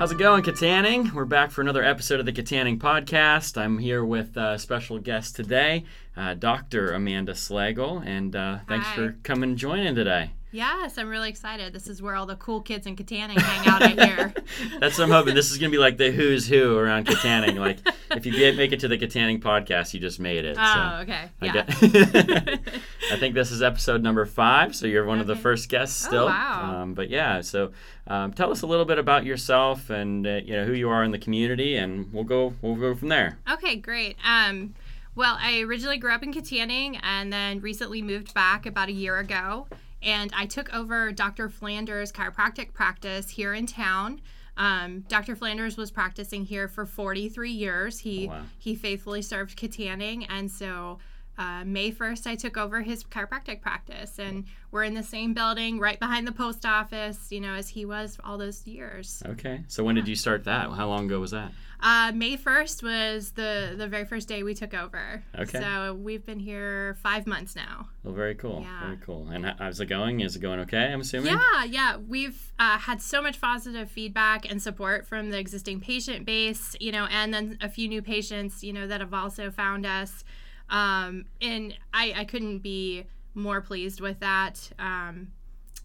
How's it going, Kittanning? We're back for another episode of the Kittanning Podcast. I'm here with a special guest today, uh, Dr. Amanda Slagle, and uh, thanks Hi. for coming and joining today. Yes, I'm really excited. This is where all the cool kids in Kittanning hang out. I hear. That's what I'm hoping. This is going to be like the who's who around Kittanning. Like, if you get, make it to the Kittanning Podcast, you just made it. Oh, so. okay. I, Yeah. I think this is episode number five, so you're one of the first guests Oh, still. wow. Um, but yeah, so um, tell us a little bit about yourself and uh, you know who you are in the community, and we'll go we'll go from there. okay, great. Um, well, I originally grew up in Kittanning and then recently moved back about a year ago. And I took over Dr. Flanders' chiropractic practice here in town. Um, Dr. Flanders was practicing here for 43 years. He Oh, wow. he faithfully served Kittanning, and so uh, May 1st, I took over his chiropractic practice, and we're in the same building, right behind the post office. You know, as he was all those years. Okay. So when did you start that? How long ago was that? Uh, May 1st was the the very first day we took over. Okay. So we've been here five months now. Well, very cool. Yeah. Very cool. And how's it going? Is it going okay? I'm assuming. Yeah, yeah. We've uh, had so much positive feedback and support from the existing patient base, you know, and then a few new patients, you know, that have also found us. Um, and I, I couldn't be more pleased with that. Um,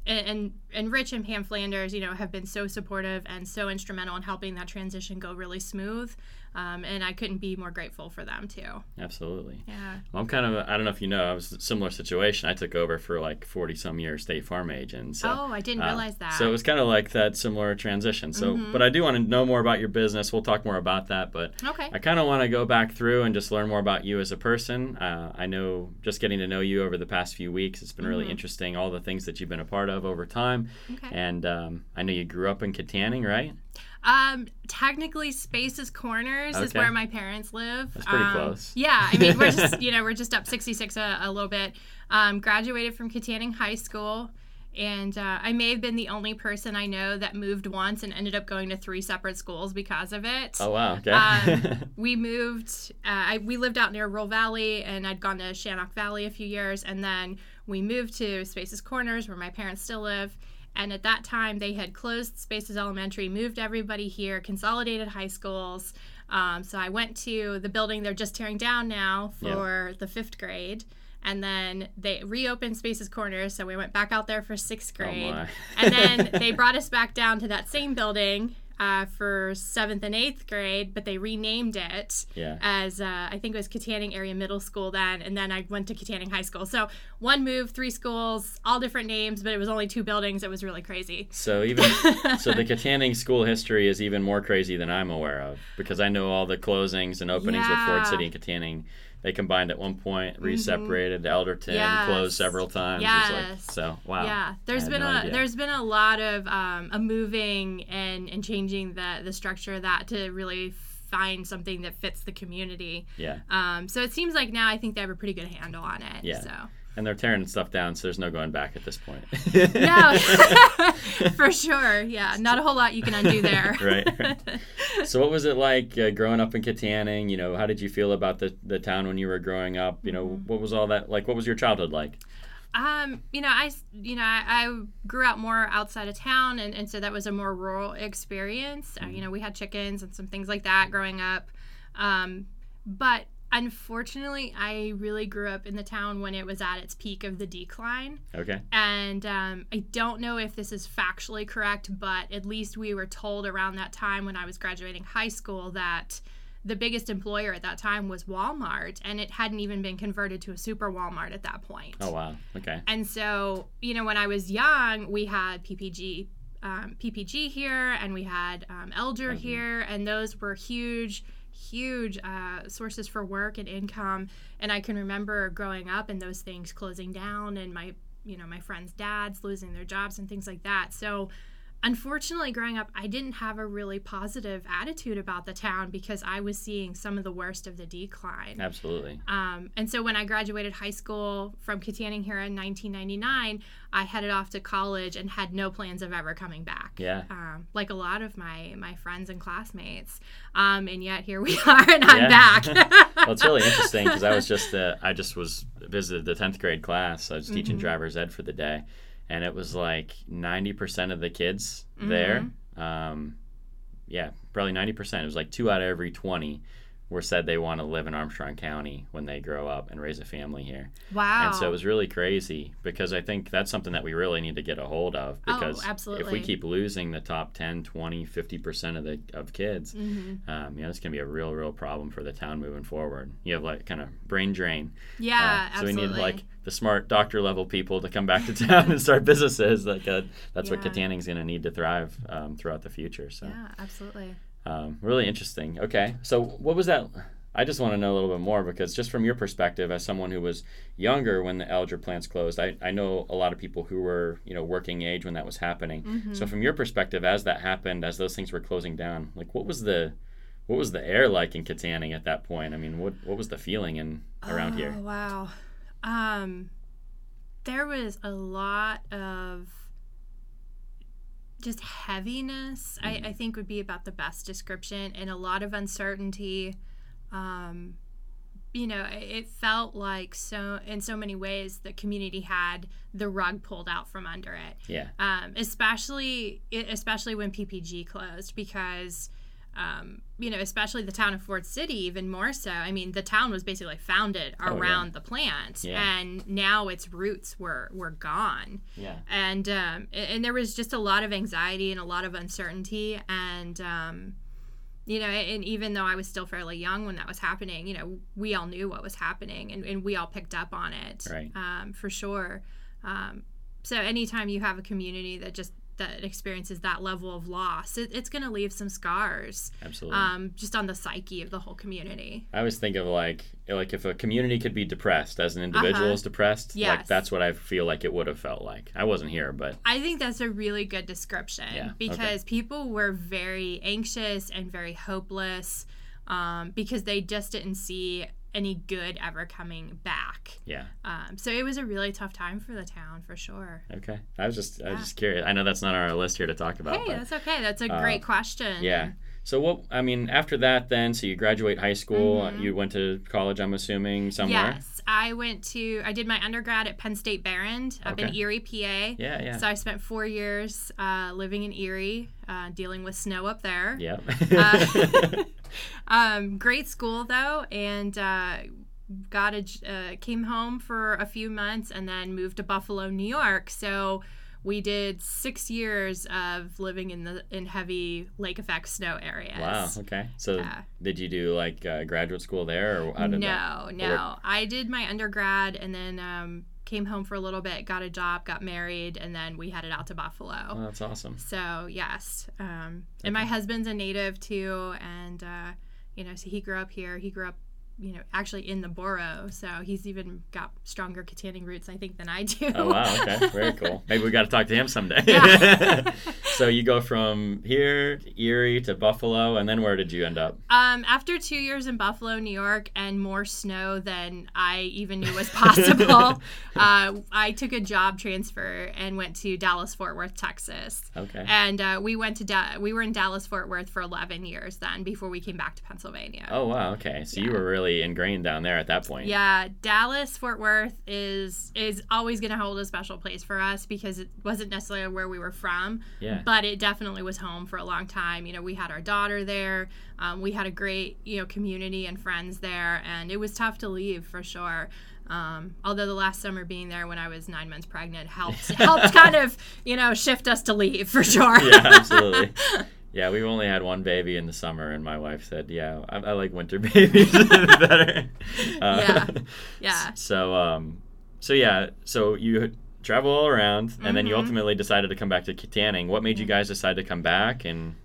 and, and and Rich and Pam Flanders, you know, have been so supportive and so instrumental in helping that transition go really smooth. Um, and I couldn't be more grateful for them too. Absolutely. Yeah. Well, I'm kind of, I don't know if you know, I was a similar situation. I took over for like 40 some years State Farm agent. So, oh, I didn't uh, realize that. So it was kind of like that similar transition. So, Mhm. but I do want to know more about your business. We'll talk more about that. But okay. I kind of want to go back through and just learn more about you as a person. Uh, I know just getting to know you over the past few weeks, it's been really Mhm. interesting, all the things that you've been a part of over time. Okay. And um, I know you grew up in Kittanning, right? Um, technically, Spaces Corners is where my parents live. That's pretty Um, close. Yeah, I mean, we're just you know we're just up 66 a, a little bit. Um, graduated from Kittanning High School, and uh, I may have been the only person I know that moved once and ended up going to three separate schools because of it. Oh, wow. Okay. Um, we moved. Uh, I, we lived out near Rural Valley, and I'd gone to Shannock Valley a few years, and then we moved to Spaces Corners, where my parents still live. And at that time, they had closed Spaces Elementary, moved everybody here, consolidated high schools. Um, so I went to the building they're just tearing down now Yeah. for the fifth grade. And then they reopened Spaces Corner, so we went back out there for sixth oh, grade my. and then they brought us back down to that same building uh, for seventh and eighth grade, but they renamed it yeah. as uh, I think it was Kittanning Area Middle School then, and then I went to Kittanning High School. So one move, three schools, all different names, but it was only two buildings. It was really crazy. So even so, the Kittanning school history is even more crazy than I'm aware of because I know all the closings and openings with Ford City and Kittanning. They combined at one point, re-separated. Elderton Yes. closed several times. It's like, Yes. so wow. Yeah, there's been no a idea. there's been a lot of um, a moving and and changing the the structure of that to really find something that fits the community. Yeah, Um, so it seems like now I think they have a pretty good handle on it. Yeah. So. And they're tearing stuff down, so there's no going back at this point. No, for sure. Yeah, not a whole lot you can undo there. Right. so what was it like uh, growing up in Kittanning? You know, how did you feel about the the town when you were growing up? You know, Mm-hmm. what was all that like? What was your childhood like? um, you know, I you know, I, I grew up more outside of town, and, and so that was a more rural experience. Uh, you know, we had chickens and some things like that growing up, um, but unfortunately, I really grew up in the town when it was at its peak of the decline. Okay. And um, I don't know if this is factually correct, but at least we were told around that time when I was graduating high school that the biggest employer at that time was Walmart, and it hadn't even been converted to a super Walmart at that point. Oh wow. Okay. And so, you know, when I was young, we had PPG. Um, PPG here, and we had um, Eljer Mhm. here, and those were huge, huge uh, sources for work and income. And I can remember growing up and those things closing down, and my, you know, my friends' dads losing their jobs and things like that. So, unfortunately, growing up, I didn't have a really positive attitude about the town because I was seeing some of the worst of the decline. Absolutely. Um, and so when I graduated high school from Kittanning here in 1999, I headed off to college and had no plans of ever coming back. Yeah. Um, like a lot of my my friends and classmates. Um, and yet here we are, and I'm Yeah. back. well, it's really interesting because I was just uh, I just was visited the tenth grade class. I was teaching Mhm. driver's ed for the day, and it was like ninety percent of the kids there Mm-hmm. um, yeah, probably 90%. It was like two out of every 20 were said they want to live in Armstrong County when they grow up and raise a family here. Wow. And so it was really crazy because I think that's something that we really need to get a hold of Oh, because if we keep losing the top 10, 20, 50% of the of kids, Mm-hmm. um, you know, it's going to be a real, real problem for the town moving forward. You have like kind of brain drain. yeah, Uh, so absolutely. we need like the smart doctor level people to come back to town and start businesses. Like uh, that's what Yeah. Kittanning's going to need to thrive um, throughout the future. So yeah, absolutely. um, really interesting. Okay, so what was that? I just want to know a little bit more because just from your perspective, as someone who was younger when the Eljer plants closed, I, I know a lot of people who were you know working age when that was happening. Mm-hmm. So from your perspective, as that happened, as those things were closing down, like what was the what was the air like in Kittanning at that point? I mean, what what was the feeling in around oh, here? Wow. Um, there was a lot of just heaviness. I, I think would be about the best description, and a lot of uncertainty. Um, you know, it, it felt like so in so many ways the community had the rug pulled out from under it Yeah, um, especially especially when PPG closed because um, you know especially the town of Ford City even more so. I mean the town was basically founded Oh, yeah. around the plant, Yeah. and now its roots were were gone, yeah, and um, and there was just a lot of anxiety and a lot of uncertainty and. Um, you know, and even though I was still fairly young when that was happening, you know, we all knew what was happening and, and we all picked up on it Right. um, for sure. Um, so anytime you have a community that just that experiences that level of loss, it, it's going to leave some scars absolutely. um, just on the psyche of the whole community. I always think of like like if a community could be depressed as an individual Uh-huh. is depressed, like that's what I feel like it would have felt like. I wasn't here, but I think that's a really good description Yeah, okay. because people were very anxious and very hopeless um, because they just didn't see any good ever coming back. yeah. Um, so it was a really tough time for the town for sure. Okay. I was just I was just curious. I know that's not on our list here to talk about. Hey, but, that's okay. That's a uh, great question. yeah. So what I mean after that then so you graduate high school, Mhm. you went to college I'm assuming somewhere. Yes, I went to. I did my undergrad at Penn State Behrend up in Erie, PA. Yeah, yeah. So I spent four years uh, living in Erie, uh, dealing with snow up there. yeah. Uh, um, great school though, and uh, got a uh, came home for a few months, and then moved to Buffalo, New York. So we did six years of living in the in heavy lake effect snow areas. wow, okay. So Yeah. did you do like uh, graduate school there or how did that No, no. I did my undergrad and then um, came home for a little bit, got a job, got married, and then we headed out to Buffalo. Oh, that's awesome. So yes, um, and my husband's a native too, and uh, you know, so he grew up here. He grew up, you know, actually in the borough, so he's even got stronger Kittanning roots, I think, than I do. Oh wow, okay, very cool. Maybe we got to talk to him someday. Yeah. so you go from here, to Erie to Buffalo, and then where did you end up? Um, after two years in Buffalo, New York, and more snow than I even knew was possible, uh, I took a job transfer and went to Dallas Fort Worth, Texas. Okay. And uh, we went to da- we were in Dallas Fort Worth for 11 years then before we came back to Pennsylvania. Oh wow, okay. So you were really ingrained down there at that point. Yeah, Dallas Fort Worth is is always going to hold a special place for us because it wasn't necessarily where we were from, Yeah. but it definitely was home for a long time. You know, we had our daughter there. Um, we had a great you know community and friends there, and it was tough to leave for sure. Um, although the last summer being there when I was nine months pregnant helped helped kind of you know shift us to leave for sure. yeah, absolutely. Yeah, we've only had one baby in the summer, and my wife said, "Yeah, I, I like winter babies better." Uh, Yeah. yeah. So, um, so yeah, so you travel all around, and then you Mhm. ultimately decided to come back to Tanning. What made you guys decide to come back, and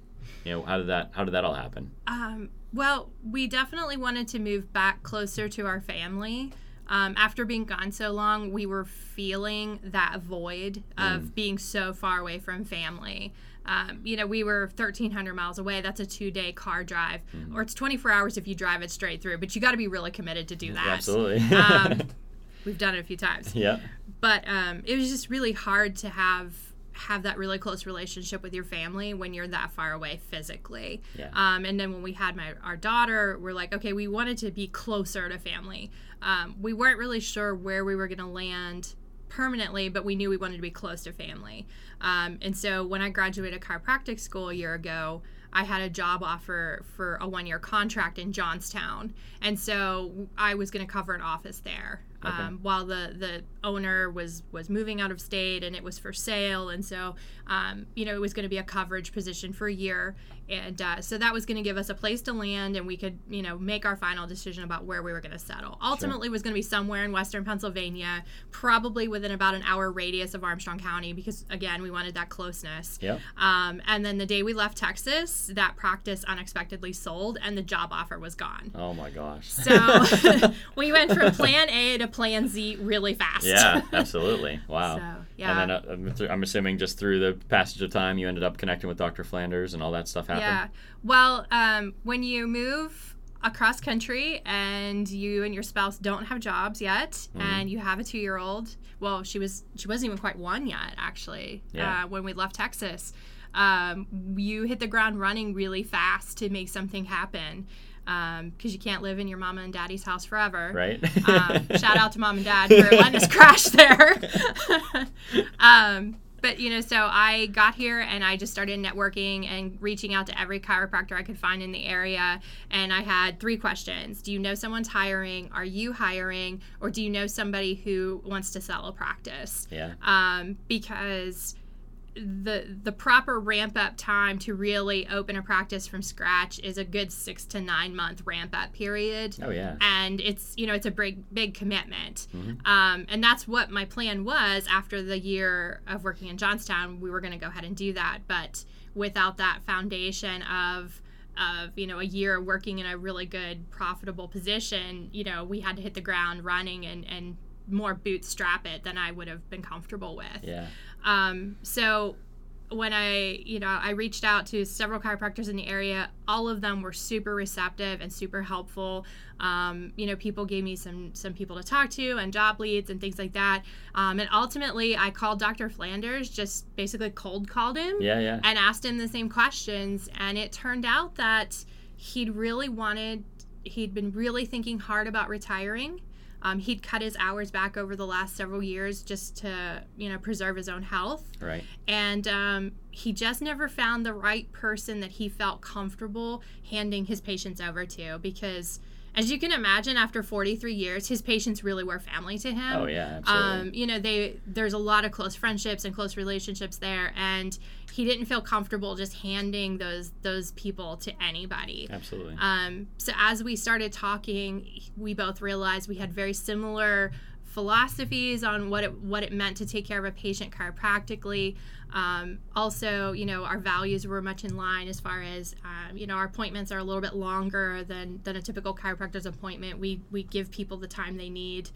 you know, how did that how did that all happen? Um, well, we definitely wanted to move back closer to our family. Um, after being gone so long, we were feeling that void of being so far away from family. Um, you know, we were 1,300 miles away. That's a two day car drive, or it's 24 hours if you drive it straight through, but you got to be really committed to do that. Absolutely. Um, we've done it a few times yeah. but um, it was just really hard to have have that really close relationship with your family when you're that far away physically. Yeah. Um, and then when we had my our daughter, we're like, okay, we wanted to be closer to family. Um, we weren't really sure where we were going to land permanently, but we knew we wanted to be close to family. Um, and so when I graduated chiropractic school a year ago, I had a job offer for a one year contract in Johnstown. And so I was going to cover an office there. Okay. Um, while the, the owner was, was moving out of state and it was for sale. And so, um, you know, it was going to be a coverage position for a year. And uh, so that was going to give us a place to land and we could, you know, make our final decision about where we were going to settle. Ultimately, it was going to be somewhere in Western Pennsylvania, probably within about an hour radius of Armstrong County, because again, we wanted that closeness. Yep. Um, and then the day we left Texas, that practice unexpectedly sold and the job offer was gone. Oh my gosh. So we went from plan A to plan Z really fast. yeah, absolutely. Wow. So, yeah. And then uh, I'm I'm assuming just through the passage of time, you ended up connecting with Dr. Flanders and all that stuff happened. Yeah. Well, um, when you move across country and you and your spouse don't have jobs yet, Mm-hmm. and you have a two-year-old, well, she was she wasn't even quite one yet, actually. Yeah. Uh, when we left Texas, um, you hit the ground running really fast to make something happen. Because you can't live in your mama and daddy's house forever. Right. um, shout out to mom and dad for letting us crash there. but you know, so I got here and I just started networking and reaching out to every chiropractor I could find in the area. And I had three questions: Do you know someone's hiring? Are you hiring? Or do you know somebody who wants to sell a practice? yeah. um, because the the proper ramp up time to really open a practice from scratch is a good six to nine month ramp up period. Oh yeah. and it's you know it's a big big commitment. Um, and that's what my plan was after the year of working in johnstown. We were going to go ahead and do that. But without that foundation of of you know a year working in a really good profitable position you know we had to hit the ground running and and more bootstrap it than i would have been comfortable with. Yeah. Um, so when I, you know, I reached out to several chiropractors in the area, all of them were super receptive and super helpful. Um, you know, people gave me some some people to talk to and job leads and things like that. Um, and ultimately, I called Dr. Flanders, just basically cold called him Yeah. Yeah. and asked him the same questions. And it turned out that he'd really wanted, he'd been really thinking hard about retiring. Um, he'd cut his hours back over the last several years just to, you know, preserve his own health. Right. And um, he just never found the right person that he felt comfortable handing his patients over to because. As you can imagine, after 43 years, his patients really were family to him Oh yeah. Absolutely. um, you know they there's a lot of close friendships and close relationships there and he didn't feel comfortable just handing those those people to anybody absolutely. um, so as we started talking we both realized we had very similar philosophies on what it what it meant to take care of a patient chiropractically um, also you know our values were much in line as far as um, you know our appointments are a little bit longer than than a typical chiropractor's appointment we we give people the time they need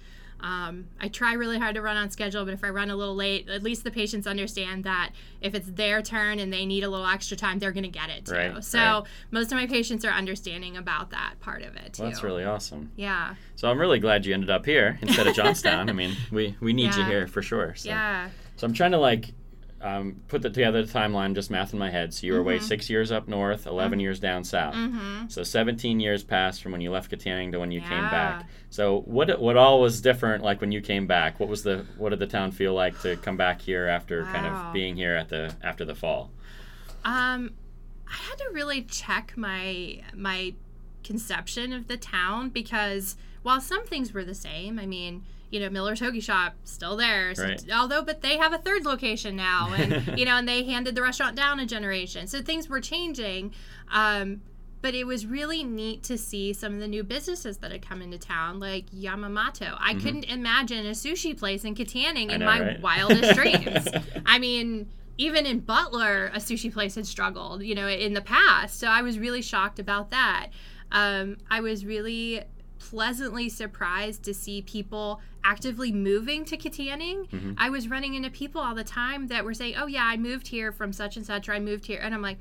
um, I try really hard to run on schedule, but if I run a little late, at least the patients understand that if it's their turn and they need a little extra time, they're going to get it too. Right, so right. most of my patients are understanding about that part of it too. Well, that's really awesome. yeah, So I'm really glad you ended up here instead of Johnstown. I mean, we we need you here for sure. So. yeah, So I'm trying to like um, put the, together the timeline, just math in my head. So you were away Mm-hmm. six years up north, 11 years down south. mm-hmm. So 17 years passed from when you left Kittanning to when you came back. So what what all was different like when you came back? What was the what did the town feel like to come back here after kind of being here at the after the fall? Um, I had to really check my my conception of the town because while some things were the same, I mean, you know, Miller's Hoagie Shop still there. so- Right. although, but they have a third location now, and you know, and they handed the restaurant down a generation, so things were changing. Um, but it was really neat to see some of the new businesses that had come into town, like Yamamoto. I couldn't imagine a sushi place in Kittanning Mm-hmm. In know, my right? wildest dreams. I mean, even in Butler, a sushi place had struggled, you know, in the past. So I was really shocked about that. Um, I was really pleasantly surprised to see people actively moving to Kittanning. Mm-hmm. I was running into people all the time that were saying, "Oh yeah, I moved here from such and such, or I moved here," and I'm like,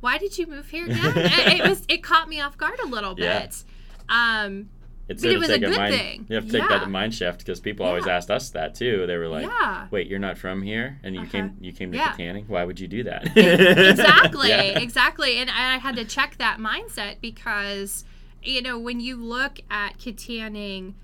"Why did you move here again?" it, it was it caught me off guard a little Yeah. bit. Um, It's But it was a take good mind, thing. You have to take that mind shift because people always asked us that too. They were like, yeah. "Wait, you're not from here, and you Uh-huh. came you came to Yeah. Kittanning? Why would you do that?" exactly Yeah. exactly and i had to check that mindset because you know when you look at Kittanning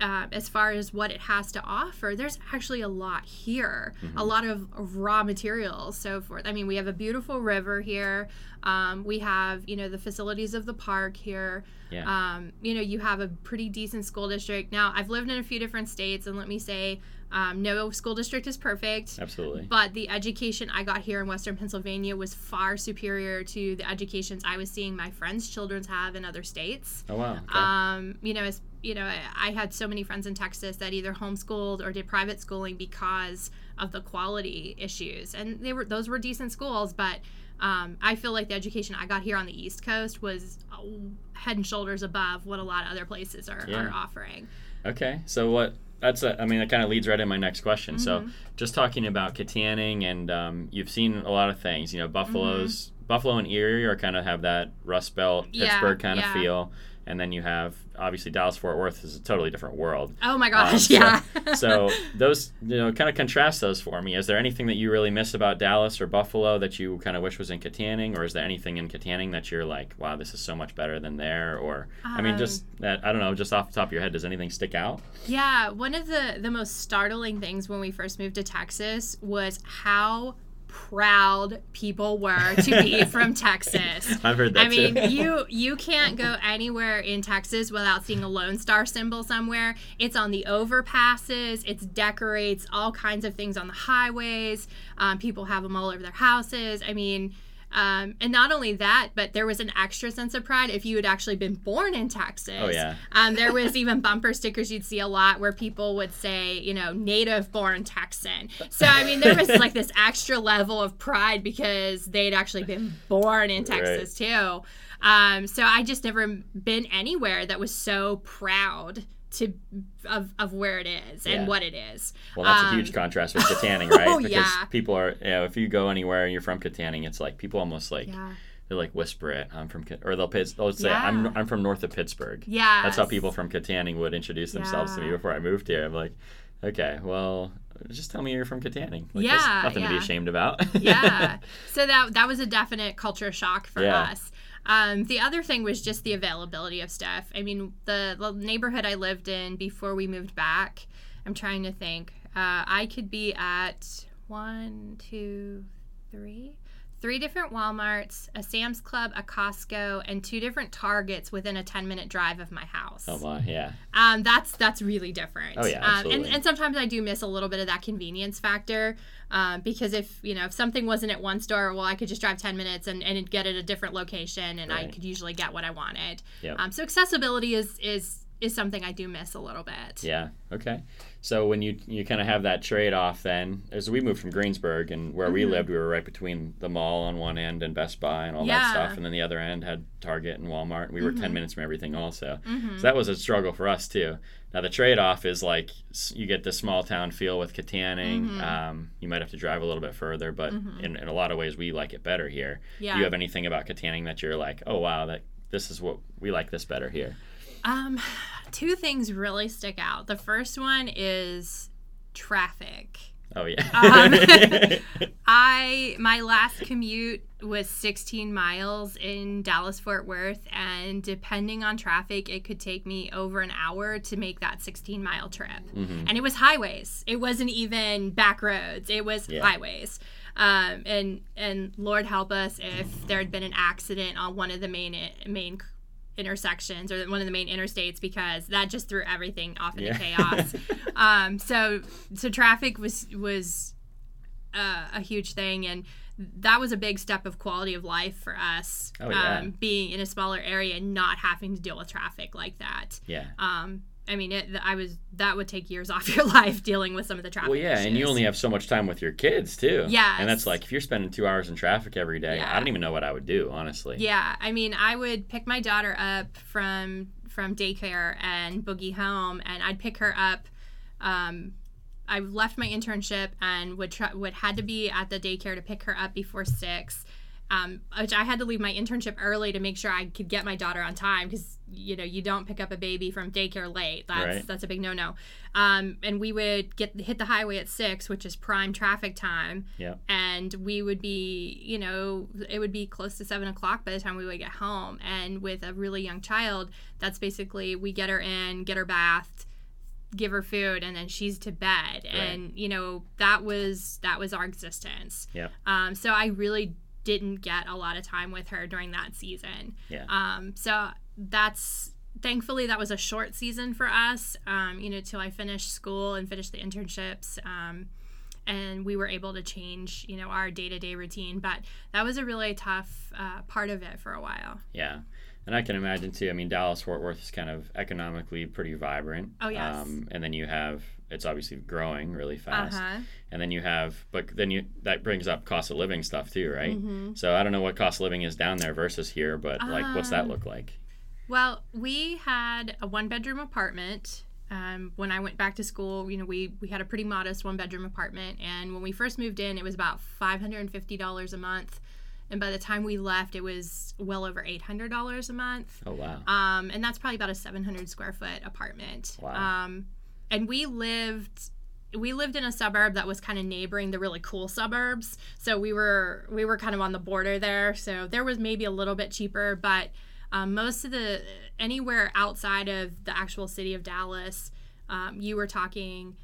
uh, as far as what it has to offer, there's actually a lot here, a lot of raw materials, so forth. I mean, we have a beautiful river here. Um, we have, you know, the facilities of the park here. Yeah. Um, you know, you have a pretty decent school district. Now, I've lived in a few different states, and let me say, um, no school district is perfect. Absolutely. But the education I got here in Western Pennsylvania was far superior to the educations I was seeing my friends' children have in other states. oh wow. Okay. Um, you know, as you know, I- had so many friends in Texas that either homeschooled or did private schooling because of the quality issues, and they were those were decent schools, but. Um, I feel like the education I got here on the East Coast was uh, head and shoulders above what a lot of other places are, Yeah. are offering. Okay, so what? That's a, I mean, that kind of leads right in my next question. So, Mm-hmm. just talking about Kittanning, and um, you've seen a lot of things. You know, Buffalo's Buffalo and Erie are kind of have that Rust Belt, Mm-hmm. Yeah, Pittsburgh kind yeah. of feel, and then you have obviously Dallas Fort Worth is a totally different world. Oh my Um, gosh, so- yeah. so those, you know, kind of contrast those for me. Is there anything that you really miss about Dallas or Buffalo that you kind of wish was in Kittanning, or is there anything in Kittanning that you're like, wow, this is so much better than there? Or I mean, Um, just that I don't know, just off the top of your head, does anything stick out? Yeah, one of the the most startling things when we first moved to Texas was how proud people were to be from Texas. I've heard that I mean, too. you you can't go anywhere in Texas without seeing a Lone Star symbol somewhere. It's on the overpasses. It decorates all kinds of things on the highways. Um, people have them all over their houses. I mean. Um, and not only that, but there was an extra sense of pride if you had actually been born in Texas. Oh, yeah. Um, there was even bumper stickers you'd see a lot where people would say, you know, native born Texan. So, I mean, there was like this extra level of pride because they'd actually been born in Texas too. Um, so I just never been anywhere that was so proud to of, of where it is and what it is. Well, that's a Um, huge contrast with Kittanning, right? oh, because yeah. people are, you know, if you go anywhere and you're from Kittanning, it's like people almost like Yeah. they like whisper it. I'm from, or they'll they'll say I'm I'm from north of Pittsburgh. Yeah. That's how people from Kittanning would introduce themselves to me before I moved here. I'm like, okay, well, just tell me you're from Kittanning. Like, Yeah, nothing to be ashamed about. yeah. So that that was a definite culture shock for Yeah. us. Um, the other thing was just the availability of stuff. I mean, the, the neighborhood I lived in before we moved back. I'm trying to think. Uh, I could be at one, two, three, three different WalMarts, a Sam's Club, a Costco, and two different Targets within a 10 minute drive of my house. oh my, yeah. Um, that's that's really different. Oh, yeah, Um, and, absolutely. and sometimes I do miss a little bit of that convenience factor, um, because if you know if something wasn't at one store, well, I could just drive ten minutes and, and get it at a different location, and I Right. could usually get what I wanted. Yep. Um, so accessibility is is is something I do miss a little bit. Yeah. Okay. So when you you kind of have that trade off, then as we moved from Greensburg and where we Mhm. lived, we were right between the mall on one end and Best Buy and all that stuff, and then the other end had Target and Walmart. And we were ten Mhm. minutes from everything also. hmm So that was a struggle for us too. Now the trade off is like you get the small town feel with Kittanning. Mhm. Um, you might have to drive a little bit further, but Mhm. in, in a lot of ways we like it better here. Yeah. Do you have anything about Kittanning that you're like, oh wow, that this is what we like this better here? Um, two things really stick out. The first one is traffic. Oh yeah. Um, I my last commute was 16 miles in Dallas Fort Worth and depending on traffic it could take me over an hour to make that 16 mile trip. Mhm. And it was highways. It wasn't even back roads. It was Yeah. highways. Um, and and Lord help us if there had been an accident on one of the main main intersections or one of the main interstates because that just threw everything off into Yeah. chaos. um, so so traffic was was uh, a huge thing and that was a big step of quality of life for us Oh, yeah. um, being in a smaller area and not having to deal with traffic like that yeah. um, I mean, it, I was that would take years off your life dealing with some of the traffic. Well, yeah, and you only have so much time with your kids too. Yeah, And that's like if you're spending two hours in traffic every day, Yeah. I don't even know what I would do, honestly. Yeah, I mean, I would pick my daughter up from from daycare and boogie home, and I'd pick her up. Um, I left my internship and would try, would had to be at the daycare to pick her up before six. Um, which I had to leave my internship early to make sure I could get my daughter on time because you know you don't pick up a baby from daycare late. That's Right. that's a big no no. Um, and we would get hit the highway at six, which is prime traffic time Yeah. and we would be you know it would be close to seven o'clock by the time we would get home and with a really young child that's basically we get her in get her bathed give her food and then she's to bed and you know that was that was our existence Yep. um so i really didn't get a lot of time with her during that season Yeah. um so that's thankfully that was a short season for us um you know till i finished school and finished the internships um and we were able to change you know our day-to-day routine but that was a really tough uh, part of it for a while Yeah. And I can imagine too. I mean, Dallas Fort Worth is kind of economically pretty vibrant. Oh, yes. Um, and then you have it's obviously growing really fast. uh-huh And then you have, but then you that brings up cost of living stuff too, right? Mm-hmm. So I don't know what cost of living is down there versus here, but like, what's that Um, look like? Well, we had a one bedroom apartment. Um, when I went back to school, you know, we, we had a pretty modest one bedroom apartment. And when we first moved in, it was about $550 a month. And by the time we left, it was well over $800 a month. Oh wow. Um, and that's probably about a 700 square foot apartment. Wow. Um, and we lived we lived in a suburb that was kind of neighboring the really cool suburbs. So we were we were kind of on the border there. So there was maybe a little bit cheaper but um, most of the anywhere outside of the actual city of dallas um, you were talking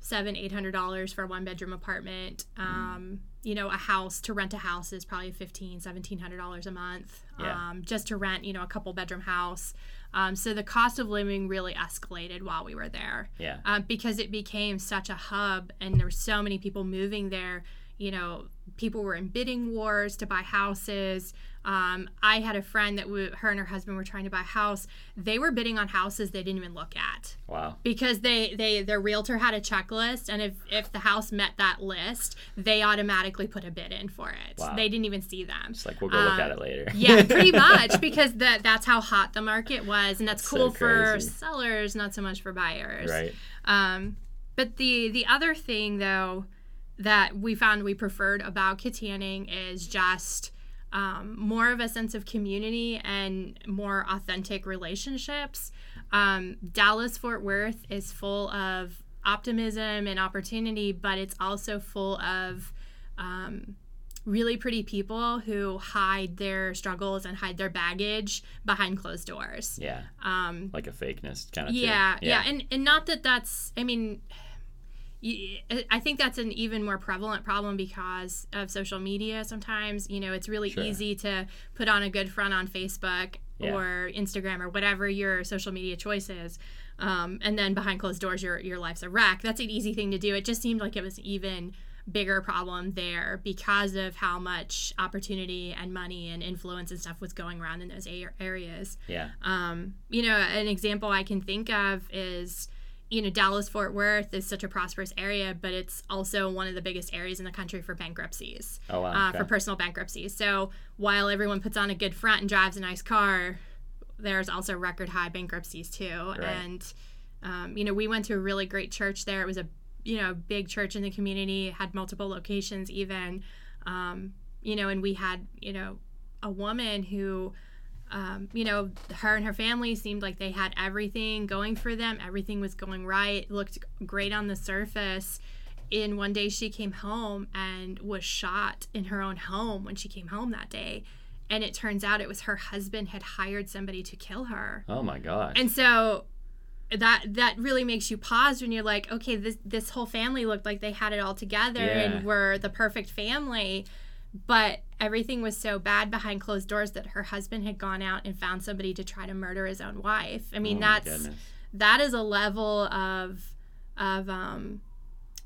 seven eight hundred dollars for a one bedroom apartment um, you know a house to rent a house is probably fifteen seventeen hundred dollars a month Yeah. um, just to rent you know a couple bedroom house um, so the cost of living really escalated while we were there Yeah. um, because it became such a hub and there were so many people moving there you know people were in bidding wars to buy houses um, i had a friend that w- her and her husband were trying to buy a house they were bidding on houses they didn't even look at Wow. because they they their realtor had a checklist and if if the house met that list they automatically put a bid in for it Wow. they didn't even see them It's like we'll go look Um, at it later. yeah, pretty much because that that's how hot the market was, and that's So cool for sellers, not so much for buyers. right. Um, but the the other thing though that we found we preferred about Kittanning is just um, more of a sense of community and more authentic relationships. Um, Dallas Fort Worth is full of optimism and opportunity, but it's also full of um, really pretty people who hide their struggles and hide their baggage behind closed doors. Yeah. Um, Like a fakeness kind of. yeah, thing. yeah, and and not that that's. I mean, I think that's an even more prevalent problem because of social media. Sometimes you know it's really Sure. easy to put on a good front on Facebook Yeah. or Instagram or whatever your social media choice is. Um, and then behind closed doors, your your life's a wreck. That's an easy thing to do. It just seemed like it was even bigger problem there because of how much opportunity and money and influence and stuff was going around in those areas. Yeah. Um, you know, an example I can think of is, you know, Dallas Fort Worth is such a prosperous area, but it's also one of the biggest areas in the country for bankruptcies, Oh wow. uh, okay. for personal bankruptcies. So while everyone puts on a good front and drives a nice car, there's also record high bankruptcies too. Right. And, um, you know, we went to a really great church there. It was a, you know, big church in the community, had multiple locations even, um, you know, and we had, you know, a woman who, um, you know, her and her family seemed like they had everything going for them. Everything was going right, looked great on the surface. In one day, she came home and was shot in her own home when she came home that day. And it turns out it was her husband had hired somebody to kill her. oh my gosh. And so that that really makes you pause when you're like, okay, this this whole family looked like they had it all together Yeah. and were the perfect family, but everything was so bad behind closed doors that her husband had gone out and found somebody to try to murder his own wife. I mean, oh that's that is a level of of um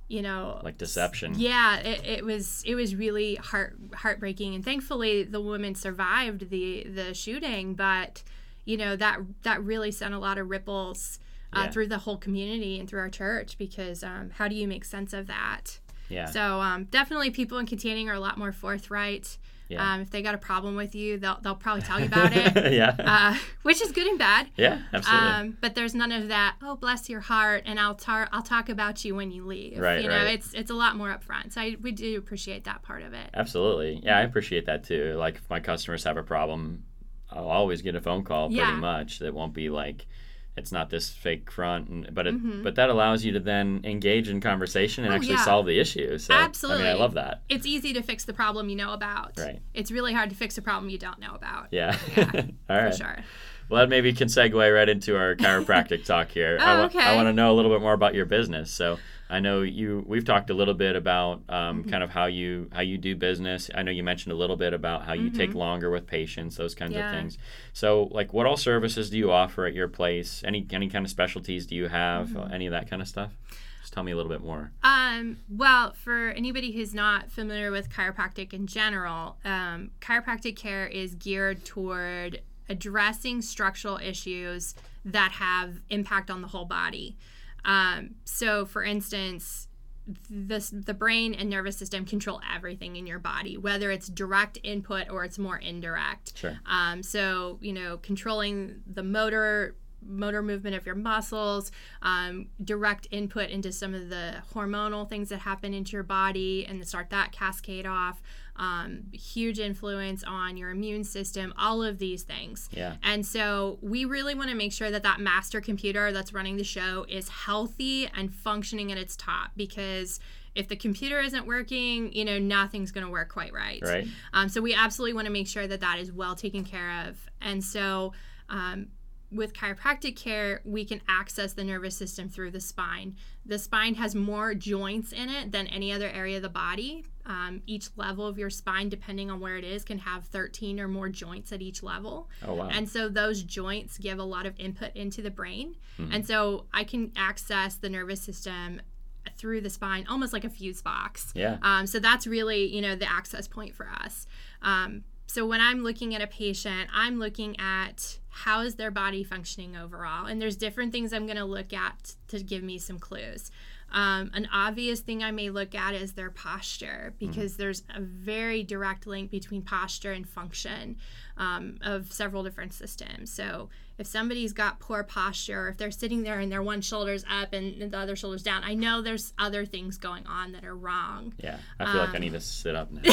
you know like deception. yeah it, it was it was really heart heartbreaking and thankfully the woman survived the the shooting but you know that that really sent a lot of ripples uh, Yeah. through the whole community and through our church because um, how do you make sense of that Yeah. so um, definitely people in Kittanning are a lot more forthright Yeah. um, if they got a problem with you they'll, they'll probably tell you about it yeah. uh, which is good and bad yeah. Absolutely. um, but there's none of that. Oh, bless your heart, and I'll tar- I'll talk about you when you leave. Right, You know, right. it's it's a lot more upfront. So I, we do appreciate that part of it. Absolutely. Yeah, I appreciate that too. Like if my customers have a problem, I'll always get a phone call pretty Yeah. much. That won't be like it's not this fake front and but it Mhm. but that allows you to then engage in conversation and Oh, actually yeah. solve the issue. So I mean I love that. It's easy to fix the problem you know about. Right. It's really hard to fix a problem you don't know about. Yeah. Yeah, All For sure. well, that maybe can segue right into our chiropractic talk here. Oh, I, wa- okay. I want to know a little bit more about your business. So I know you. We've talked a little bit about um, Mm-hmm. kind of how you how you do business. I know you mentioned a little bit about how you take longer with patients, those kinds Mm-hmm. Yeah. of things. So, like, what all services do you offer at your place? Any any kind of specialties do you have? Mm-hmm. Any of that kind of stuff? Just tell me a little bit more. Um, well, for anybody who's not familiar with chiropractic in general, um, chiropractic care is geared toward addressing structural issues that have impact on the whole body. Um, so, for instance, the, the brain and nervous system control everything in your body, whether it's direct input or it's more indirect. Sure. Um, so you know, controlling the motor motor movement of your muscles, um, direct input into some of the hormonal things that happen into your body, and start that cascade off. Um, huge influence on your immune system, all of these things. Yeah. And so we really want to make sure that that master computer that's running the show is healthy and functioning at its top because if the computer isn't working, you know, nothing's going to work quite right. Right. Um, so we absolutely want to make sure that that is well taken care of. And so um, with chiropractic care, we can access the nervous system through the spine. The spine has more joints in it than any other area of the body. Um, each level of your spine, depending on where it is, can have 13 or more joints at each level. Oh wow. And so those joints give a lot of input into the brain. And so I can access the nervous system through the spine almost like a fuse box. yeah. Um, so that's really, you know, the access point for us. Um, so when I'm looking at a patient, I'm looking at how is their body functioning overall, and there's different things I'm going to look at to give me some clues. Um, an obvious thing I may look at is their posture because there's a very direct link between posture and function um, of several different systems. So if somebody's got poor posture, if they're sitting there and their one shoulder's up and the other shoulder's down, I know there's other things going on that are wrong. Yeah. I feel like I um, need to sit up now.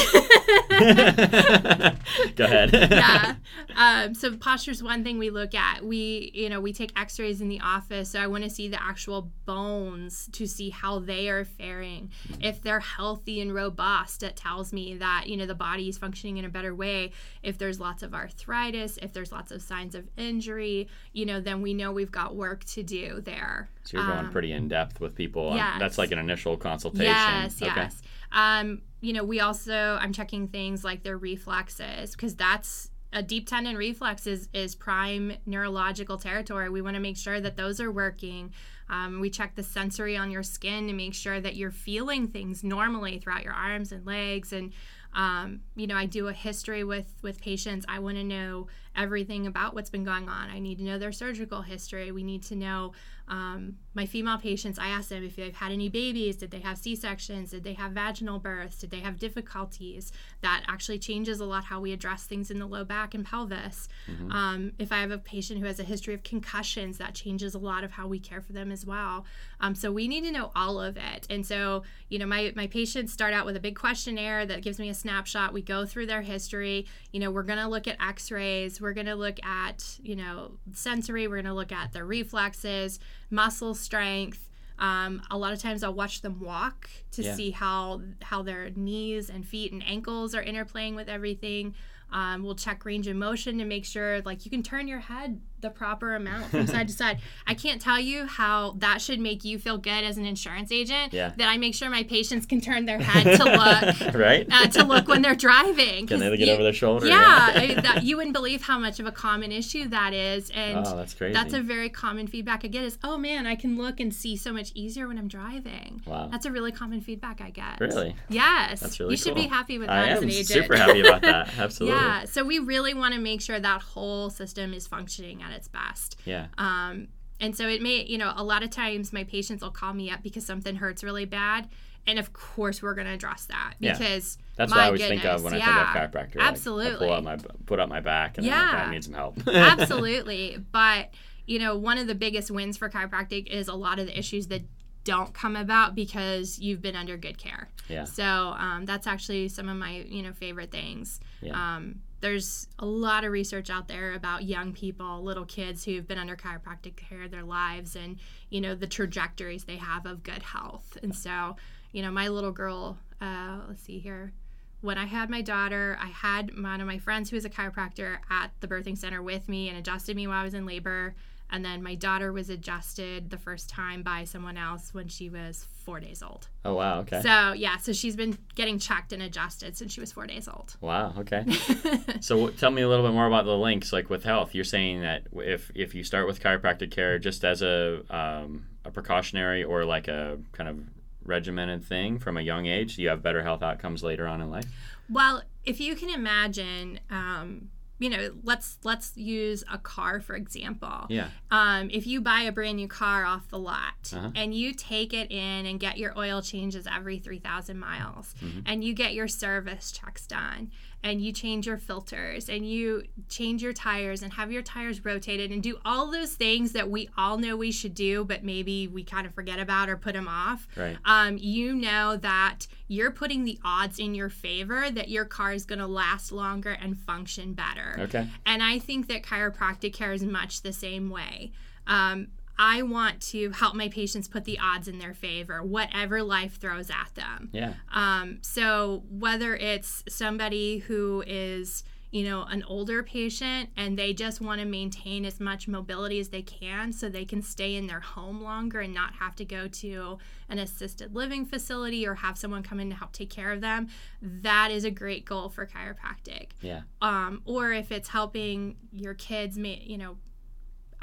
Go ahead. yeah. Um, so posture is one thing we look at. We, you know, we take X-rays in the office, so I want to see the actual bones to see how they are faring. If they're healthy and robust, it tells me that you know the body is functioning in a better way. If there's lots of arthritis, if there's lots of signs of injury, you know, then we know we've got work to do there. So you're going Um, pretty in depth with people. Yes. That's like an initial consultation. Yes, Okay. yes. Um, you know, we also I'm checking things like their reflexes because that's a deep tendon reflex is is prime neurological territory. We want to make sure that those are working. Um, we check the sensory on your skin to make sure that you're feeling things normally throughout your arms and legs. And um, you know i do a history with with patients. I want to know everything about what's been going on. I need to know their surgical history. We need to know um, my female patients. I ask them if they've had any babies. Did they have c-sections? Did they have vaginal births? Did they have difficulties? That actually changes a lot how we address things in the low back and pelvis. Um, if i have a patient who has a history of concussions that changes a lot of how we care for them as well. Um, so we need to know all of it. And so you know my, my patients start out with a big questionnaire that gives me a snapshot. We go through their history. You know we're going to look at x-rays we're going to look at you know sensory we're going to look at their reflexes muscle strength um, a lot of times I'll watch them walk to Yeah. see how how their knees and feet and ankles are interplaying with everything. Um, we'll check range of motion to make sure like you can turn your head the proper amount from side to side. I can't tell you how that should make you feel good as an insurance agent. Yeah. That I make sure my patients can turn their head to look right? uh, to look when they're driving. Can they get you- over their shoulder? Yeah, I, that, you wouldn't believe how much of a common issue that is, and Oh, that's crazy. that's a very common feedback I get is, oh man, I can look and see so much easier when I'm driving. Wow. That's a really common feedback I get. Really? Yes. That's really You should cool. be happy with I that as am an agent. super happy about that. Absolutely. yeah. So we really want to make sure that whole system is functioning at its best. Yeah. Um, and so it may, you know, a lot of times my patients will call me up because something hurts really bad. And of course, we're going to address that Yeah. because That's my what I always think of goodness, when I think of chiropractor. Like, I Absolutely. pull out my put up my back and I'm like, Yeah. I need some help. Absolutely. But, you know, one of the biggest wins for chiropractic is a lot of the issues that don't come about because you've been under good care. Yeah. So um, that's actually some of my, you know, favorite things. Yeah. Um, there's a lot of research out there about young people, little kids who've been under chiropractic care their lives and, you know, the trajectories they have of good health. And so, you know, my little girl, uh, let's see here, when I had my daughter, I had one of my friends who was a chiropractor at the birthing center with me and adjusted me while I was in labor. And then my daughter was adjusted the first time by someone else when she was four days old. Oh wow. Okay. So yeah, so she's been getting checked and adjusted since she was four days old. Wow. Okay. so w- tell me a little bit more about the links, like with health. You're saying that if if you start with chiropractic care just as a um, a precautionary or like a kind of regimented thing from a young age, you have better health outcomes later on in life. Well, if you can imagine. Um, you know, let's let's use a car for example. Yeah. Um, if you buy a brand new car off the lot Uh-huh. and you take it in and get your oil changes every 3,000 miles Mm-hmm. and you get your service checks done and you change your filters and you change your tires and have your tires rotated and do all those things that we all know we should do, but maybe we kind of forget about or put them off. Right. Um, you know that you're putting the odds in your favor that your car is going to last longer and function better. Okay. And I think that chiropractic care is much the same way. Um, I want to help my patients put the odds in their favor, whatever life throws at them. Yeah. Um, so whether it's somebody who is, you know, an older patient and they just want to maintain as much mobility as they can so they can stay in their home longer and not have to go to an assisted living facility or have someone come in to help take care of them, that is a great goal for chiropractic Yeah. um, or if it's helping your kids, ma- you know,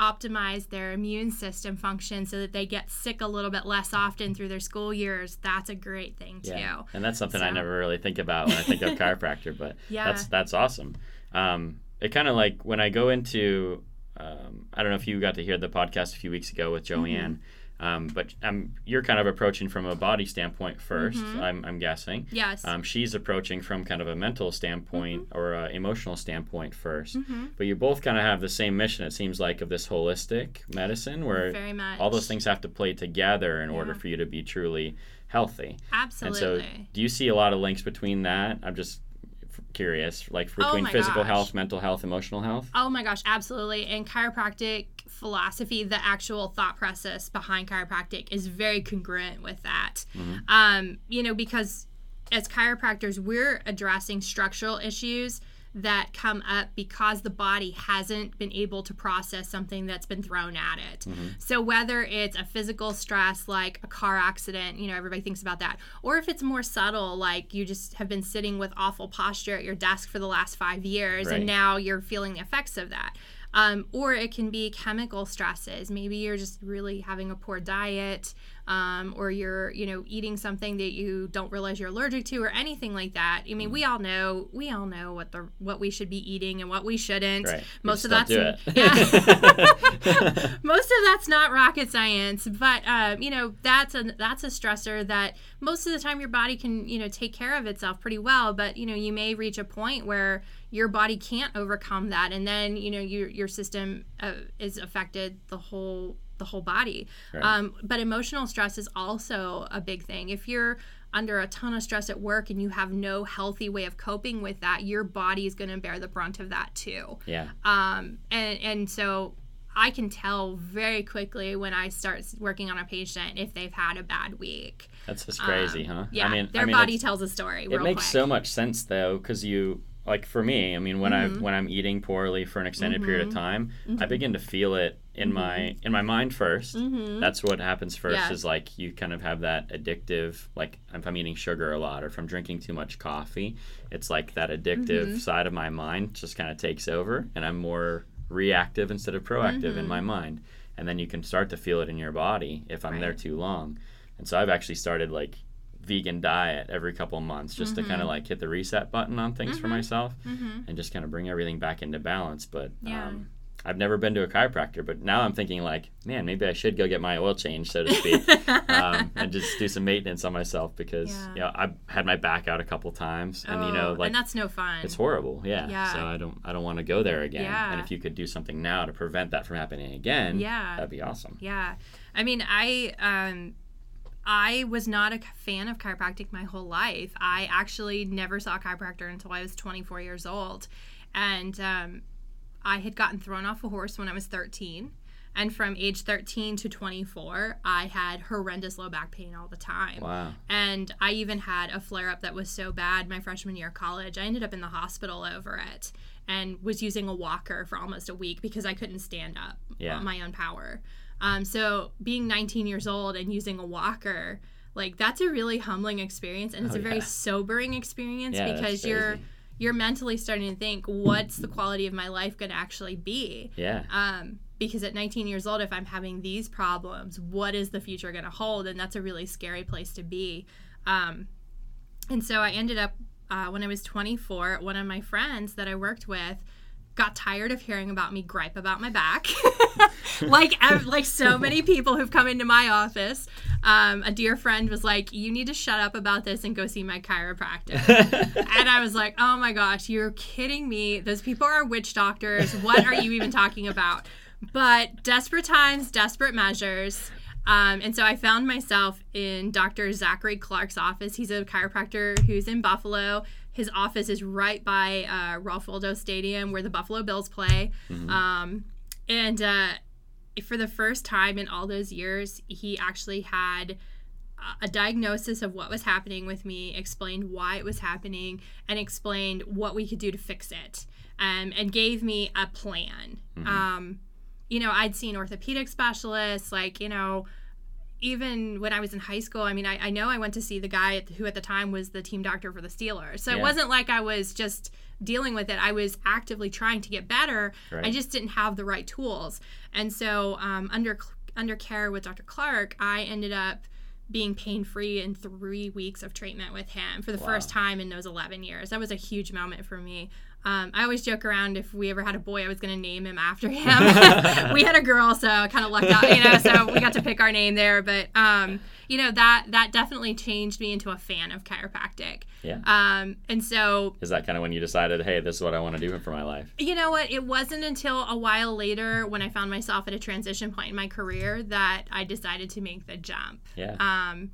optimize their immune system function so that they get sick a little bit less often through their school years, that's a great thing too. Yeah. And that's something I never really think about when I think of chiropractor, but Yeah. that's that's awesome. Um, it kind of like when I go into, um, I don't know if you got to hear the podcast a few weeks ago with Mm-hmm. Um, but um, you're kind of approaching from a body standpoint 1st I'm, I'm guessing. Yes. Um, she's approaching from kind of a mental standpoint Mm-hmm. or emotional standpoint 1st Mhm. But you both kind of have the same mission, it seems like, of this holistic medicine where Very much. all those things have to play together in order for you to be truly healthy. Absolutely. And so, do you see a lot of links between that? I'm just curious, like Oh between my physical gosh. health, mental health, emotional health. Oh my gosh, absolutely. And chiropractic philosophy, the actual thought process behind chiropractic is very congruent with that. Um, you know, because as chiropractors, we're addressing structural issues that come up because the body hasn't been able to process something that's been thrown at it. So whether it's a physical stress like a car accident, you know, everybody thinks about that, or if it's more subtle like you just have been sitting with awful posture at your desk for the last 5 years Right. and now you're feeling the effects of that. Um, or it can be chemical stresses. Maybe you're just really having a poor diet, um, or you're, you know, eating something that you don't realize you're allergic to, or anything like that. I mean, we all know, we all know what the what we should be eating and what we shouldn't. Right. Most of that's yeah. most of that's not rocket science, but um, you know that's a that's a stressor that most of the time your body can you know take care of itself pretty well. But you know you may reach a point where your body can't overcome that, and then you know your your system uh, is affected the whole the whole body. Right. Um, but emotional stress is also a big thing. If you're under a ton of stress at work and you have no healthy way of coping with that, your body is going to bear the brunt of that too yeah. um, and and so I can tell very quickly when I start working on a patient if they've had a bad week. That's just crazy, huh? Um, Yeah, I mean, their I mean, body tells a story. it makes quick. so much sense though because you like for me i mean when i mm-hmm. when i'm eating poorly for an extended period of mm-hmm. time i mm-hmm. begin to feel it in my in my mind 1st that's what happens first Yeah. is like you kind of have that addictive like if i'm eating sugar a lot or if i'm drinking too much coffee it's like that addictive side of my mind just kind of takes over and i'm more reactive instead of proactive in my mind. And then you can start to feel it in your body if i'm there too long. And so i've actually started like vegan diet every couple of months just to Mm-hmm. kind of like hit the reset button on things for myself and just kind of bring everything back into balance but Yeah. um, i've never been to a chiropractor but now i'm thinking like man maybe i should go get my oil change so to speak um, and just do some maintenance on myself because Yeah. you know i've had my back out a couple times and you know Oh, like and that's no fun. it's horrible yeah. Yeah. so i don't i don't want to go there again Yeah. and if you could do something now to prevent that from happening again Yeah. that'd be awesome Yeah. I mean, I um I was not a fan of chiropractic my whole life. I actually never saw a chiropractor until I was 24 years old. And um, I had gotten thrown off a horse when I was 13. And from age 13 to 24, I had horrendous low back pain all the time. Wow. And I even had a flare up that was so bad my freshman year of college. I ended up in the hospital over it and was using a walker for almost a week because I couldn't stand up Yeah. on my own power. Um, so being 19 years old and using a walker, like that's a really humbling experience and it's Oh, a very yeah. sobering experience Yeah, because you're you're mentally starting to think what's the quality of my life going to actually be Yeah. um, because at 19 years old if i'm having these problems what is the future going to hold and that's a really scary place to be um, and so i ended up uh, when i was 24 one of my friends that i worked with got tired of hearing about me gripe about my back like ev- like so many people who've come into my office um, a dear friend was like you need to shut up about this and go see my chiropractor and I was like, oh my gosh, you're kidding me. Those people are witch doctors. What are you even talking about? But desperate times, desperate measures. Um, and so I found myself in Dr. Zachary Clark's office. He's a chiropractor who's in Buffalo. His office is right by uh, Ralph Wilson Stadium where the Buffalo Bills play. Um, and uh, for the first time in all those years, he actually had a diagnosis of what was happening with me, explained why it was happening, and explained what we could do to fix it, um, and gave me a plan. Um, you know, I'd seen orthopedic specialists, like, you know, even when I was in high school, I mean, I, I know I went to see the guy who at the time was the team doctor for the Steelers. So it wasn't like I was just dealing with it. I was actively trying to get better. Right. I just didn't have the right tools. And so um, under under care with Dr. Clark, I ended up being pain free in three weeks of treatment with him for the first time in those 11 years. That was a huge moment for me. Um, I always joke around if we ever had a boy, I was going to name him after him. we had a girl, so I kind of lucked out, you know. So we got to pick our name there. But um, you know that that definitely changed me into a fan of chiropractic. Yeah. Um, and so Is that kind of when you decided, hey, this is what I want to do for my life? you know what? It wasn't until a while later when I found myself at a transition point in my career that I decided to make the jump. Yeah. Um,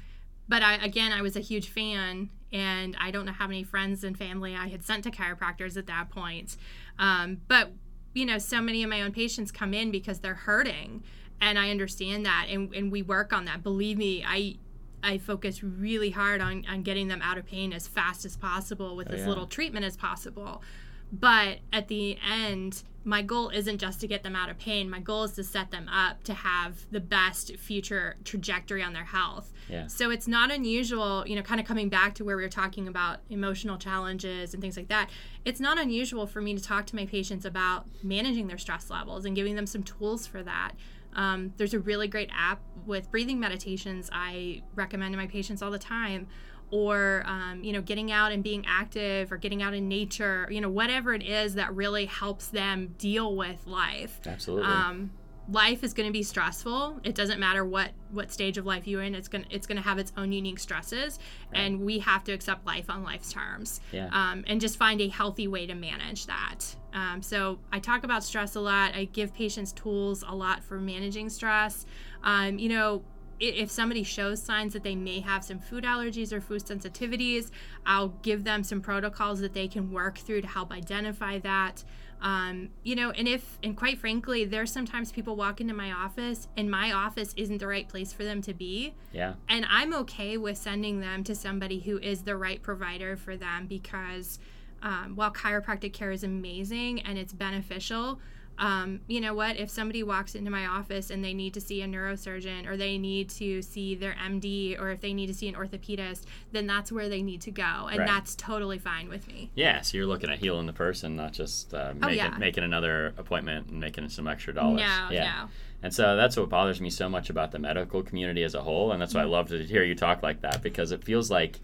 but I, again, I was a huge fan, and I don't know how many friends and family I had sent to chiropractors at that point. Um, but you know, so many of my own patients come in because they're hurting, and I understand that, and, and we work on that. Believe me, I I focus really hard on, on getting them out of pain as fast as possible with Oh, as yeah. little treatment as possible. But at the end, my goal isn't just to get them out of pain. My goal is to set them up to have the best future trajectory on their health. Yeah. So it's not unusual, you know, kind of coming back to where we were talking about emotional challenges and things like that. It's not unusual for me to talk to my patients about managing their stress levels and giving them some tools for that. Um, there's a really great app with breathing meditations I recommend to my patients all the time. Or, um, you know, getting out and being active or getting out in nature, you know, whatever it is that really helps them deal with life Absolutely. um, life is going to be stressful. It doesn't matter what what stage of life you're in. It's gonna it's gonna have its own unique stresses, and we have to accept life on life's terms. Yeah. Um, and just find a healthy way to manage that. Um, so I talk about stress a lot. I give patients tools a lot for managing stress. Um, you know. If somebody shows signs that they may have some food allergies or food sensitivities, I'll give them some protocols that they can work through to help identify that um, you know and if and quite frankly there's sometimes people walk into my office and my office isn't the right place for them to be yeah. and i'm okay with sending them to somebody who is the right provider for them because um, while chiropractic care is amazing and it's beneficial um, you know what if somebody walks into my office and they need to see a neurosurgeon or they need to see their md or if they need to see an orthopedist then that's where they need to go and Right. that's totally fine with me Yeah, so you're looking at healing the person, not just uh, making, Oh, yeah. making another appointment and making some extra dollars. no yeah. no And so that's what bothers me so much about the medical community as a whole, and that's Mm-hmm. why I love to hear you talk like that because it feels like,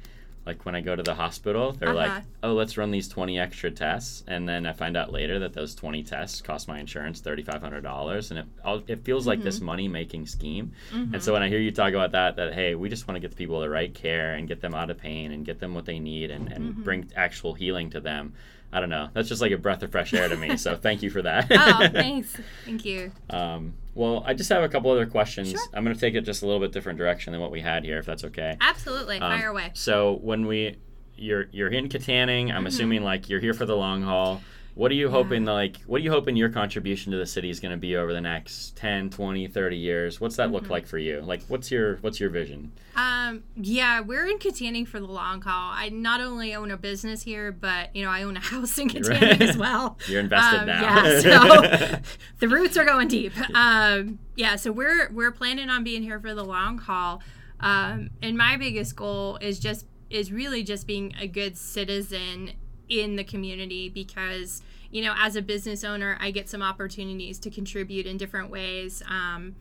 like when I go to the hospital, they're Uh-huh. like, "Oh, let's run these 20 extra tests," and then I find out later that those 20 tests cost my insurance $3,500, and it all- it feels like Mm-hmm. this money making scheme. And so when I hear you talk about that, that hey, we just want to get the people the right care and get them out of pain and get them what they need and, and Mm-hmm. bring actual healing to them. I don't know. That's just like a breath of fresh air to me. So thank you for that. oh thanks thank you Um, well, I just have a couple other questions. Sure. I'm going to take it just a little bit different direction than what we had here, if that's okay. Absolutely. Um, Fire away. So when we, you're you're in Kittanning, Mm-hmm. I'm assuming like you're here for the long haul. What are you hoping like what are you hoping your contribution to the city is going to be over the next 10, 20, 30 years? What's that look Mm-hmm. like for you? Like what's your what's your vision? Um, yeah, we're in Kittanning for the long haul. I not only own a business here, but you know, I own a house in Right. Kittanning as well. You're invested Um, now. Yeah, so the roots are going deep. Um, yeah, so we're we're planning on being here for the long haul. Um, and my biggest goal is just is really just being a good citizen in the community because you know as a business owner I get some opportunities to contribute in different ways. Um,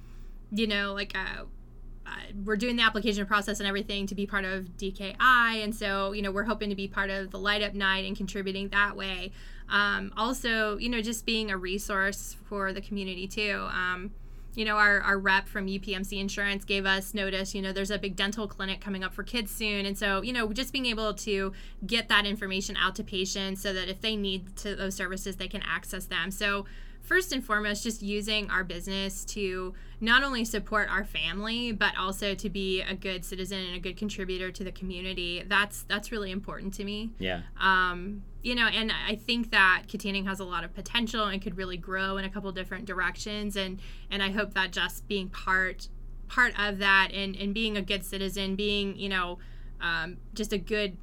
you know, like uh, uh, we're doing the application process and everything to be part of DKI, and so you know we're hoping to be part of the light up night and contributing that way. Um, also, you know, just being a resource for the community too. Um, you know, our, our rep from UPMC Insurance gave us notice, you know, there's a big dental clinic coming up for kids soon. And so, you know, just being able to get that information out to patients so that if they need to those services, they can access them. So, first and foremost, just using our business to not only support our family, but also to be a good citizen and a good contributor to the community. That's that's really important to me. yeah. Um, you know, and I think that Kittanning has a lot of potential and could really grow in a couple different directions. And and I hope that just being part part of that and and being a good citizen, being you know, um, just a good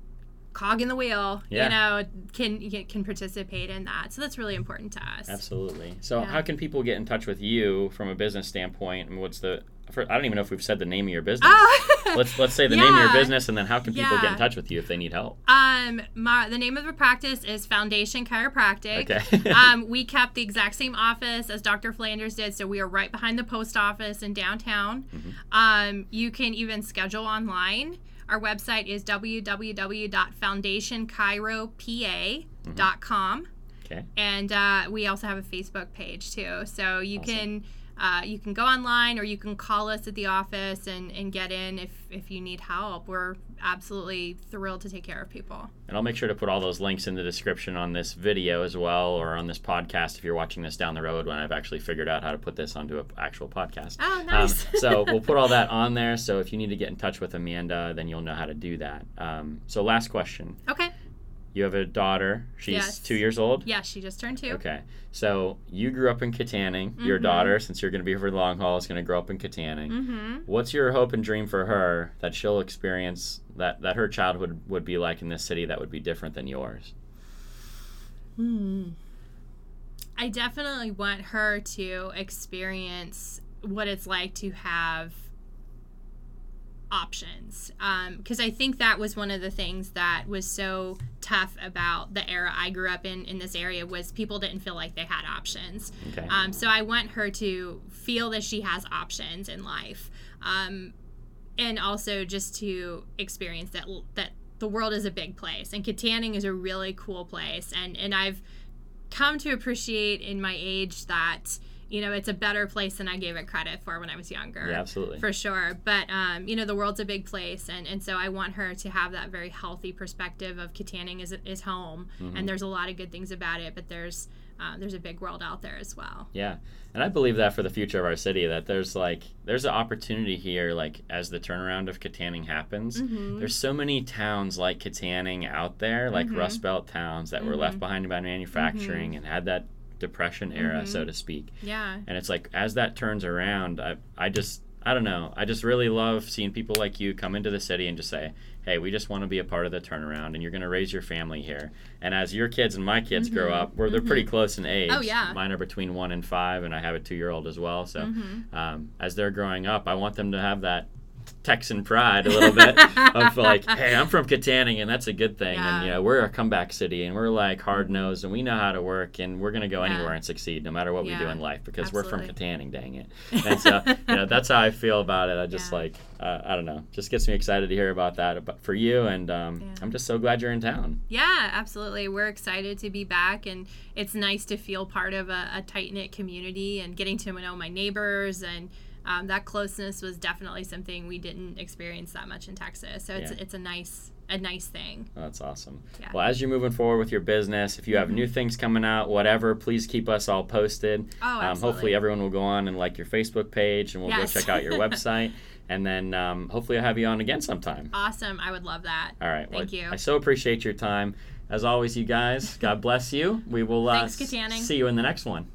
cog in the wheel, Yeah. you know, can can participate in that. So that's really important to us. Absolutely. So, Yeah. how can people get in touch with you from a business standpoint? And what's the? I don't even know if we've said the name of your business. Oh. let's let's say the name of your business, and then how can people get in touch with you if they need help? Um, my, the name of the practice is Foundation Chiropractic. Okay. um, we kept the exact same office as Dr. Flanders did, so we are right behind the post office in downtown. Mm-hmm. Um, you can even schedule online. Our website is www.foundationchiropa.com. Okay. And uh, we also have a Facebook page too. So you Awesome. can uh, you can go online or you can call us at the office and, and get in if, if you need help. We're absolutely thrilled to take care of people. And I'll make sure to put all those links in the description on this video as well, or on this podcast if you're watching this down the road when I've actually figured out how to put this onto an actual podcast. Oh, nice. Um, so we'll put all that on there. So if you need to get in touch with Amanda, then you'll know how to do that. Um, so last question: okay. You have a daughter. She's Yes. two years old. Yeah, she just turned two. Okay. So you grew up in Kittanning. Your Mhm. daughter, since you're going to be here for the long haul, is going to grow up in Kittanning. Mm-hmm. What's your hope and dream for her that she'll experience that that her childhood would be like in this city that would be different than yours? Hmm. I definitely want her to experience what it's like to have options because I think that was one of the things that was so tough about the era I grew up in in this area was people didn't feel like they had options. Okay. Um, so I want her to feel that she has options in life, um, and also just to experience that that the world is a big place, and Kittanning is a really cool place, and and I've come to appreciate in my age that you know it's a better place than I gave it credit for when I was younger yeah, absolutely. for sure but um, you know the world's a big place and, and so i want her to have that very healthy perspective of Kittanning is, is home Mm-hmm. and there's a lot of good things about it but there's uh, there's a big world out there as well Yeah, and I believe that for the future of our city, that there's like there's an opportunity here, like as the turnaround of Kittanning happens. Mhm. There's so many towns like Kittanning out there, like Mhm. Rust Belt towns that were Mm-hmm. left behind by manufacturing and had that depression era, Mm-hmm. so to speak. yeah And it's like as that turns around, I I just I don't know. I just really love seeing people like you come into the city and just say, "Hey, we just want to be a part of the turnaround, and you're going to raise your family here." And as your kids and my kids grow up, we're they're pretty close in age. Mm-hmm. Oh, yeah. Mine are between one and five, and I have a two-year-old as well. So, Mm-hmm. um, as they're growing up, I want them to have that Texan pride a little bit of like, "Hey, I'm from Kittanning, and that's a good thing." And Yeah. you know, we're a comeback city, and we're like hard nosed, and we know how to work, and we're going to go Yeah. anywhere and succeed, no matter what we do in life, because we're from Absolutely. Kittanning, dang it. And so, you know, that's how I feel about it. I just Yeah. like, uh, I don't know, just gets me excited to hear about that But for you. And um, Yeah. I'm just so glad you're in town. Yeah, absolutely. We're excited to be back, and it's nice to feel part of a, a tight knit community and getting to know my neighbors. And um, that closeness was definitely something we didn't experience that much in Texas. So it's Yeah. it's a nice a nice thing. Oh, that's awesome. Yeah. Mm-hmm. Well, as you're moving forward with your business, if you have new things coming out, whatever, please keep us all posted. Oh, Um, absolutely. hopefully, everyone will go on and like your Facebook page, and we'll Yes. go check out your website. And then um, hopefully, I'll have you on again sometime. Awesome. I would love that. All right. Well, Thank you. I so appreciate your time. As always, you guys, God bless you. We will uh, Thanks, see you in the next one.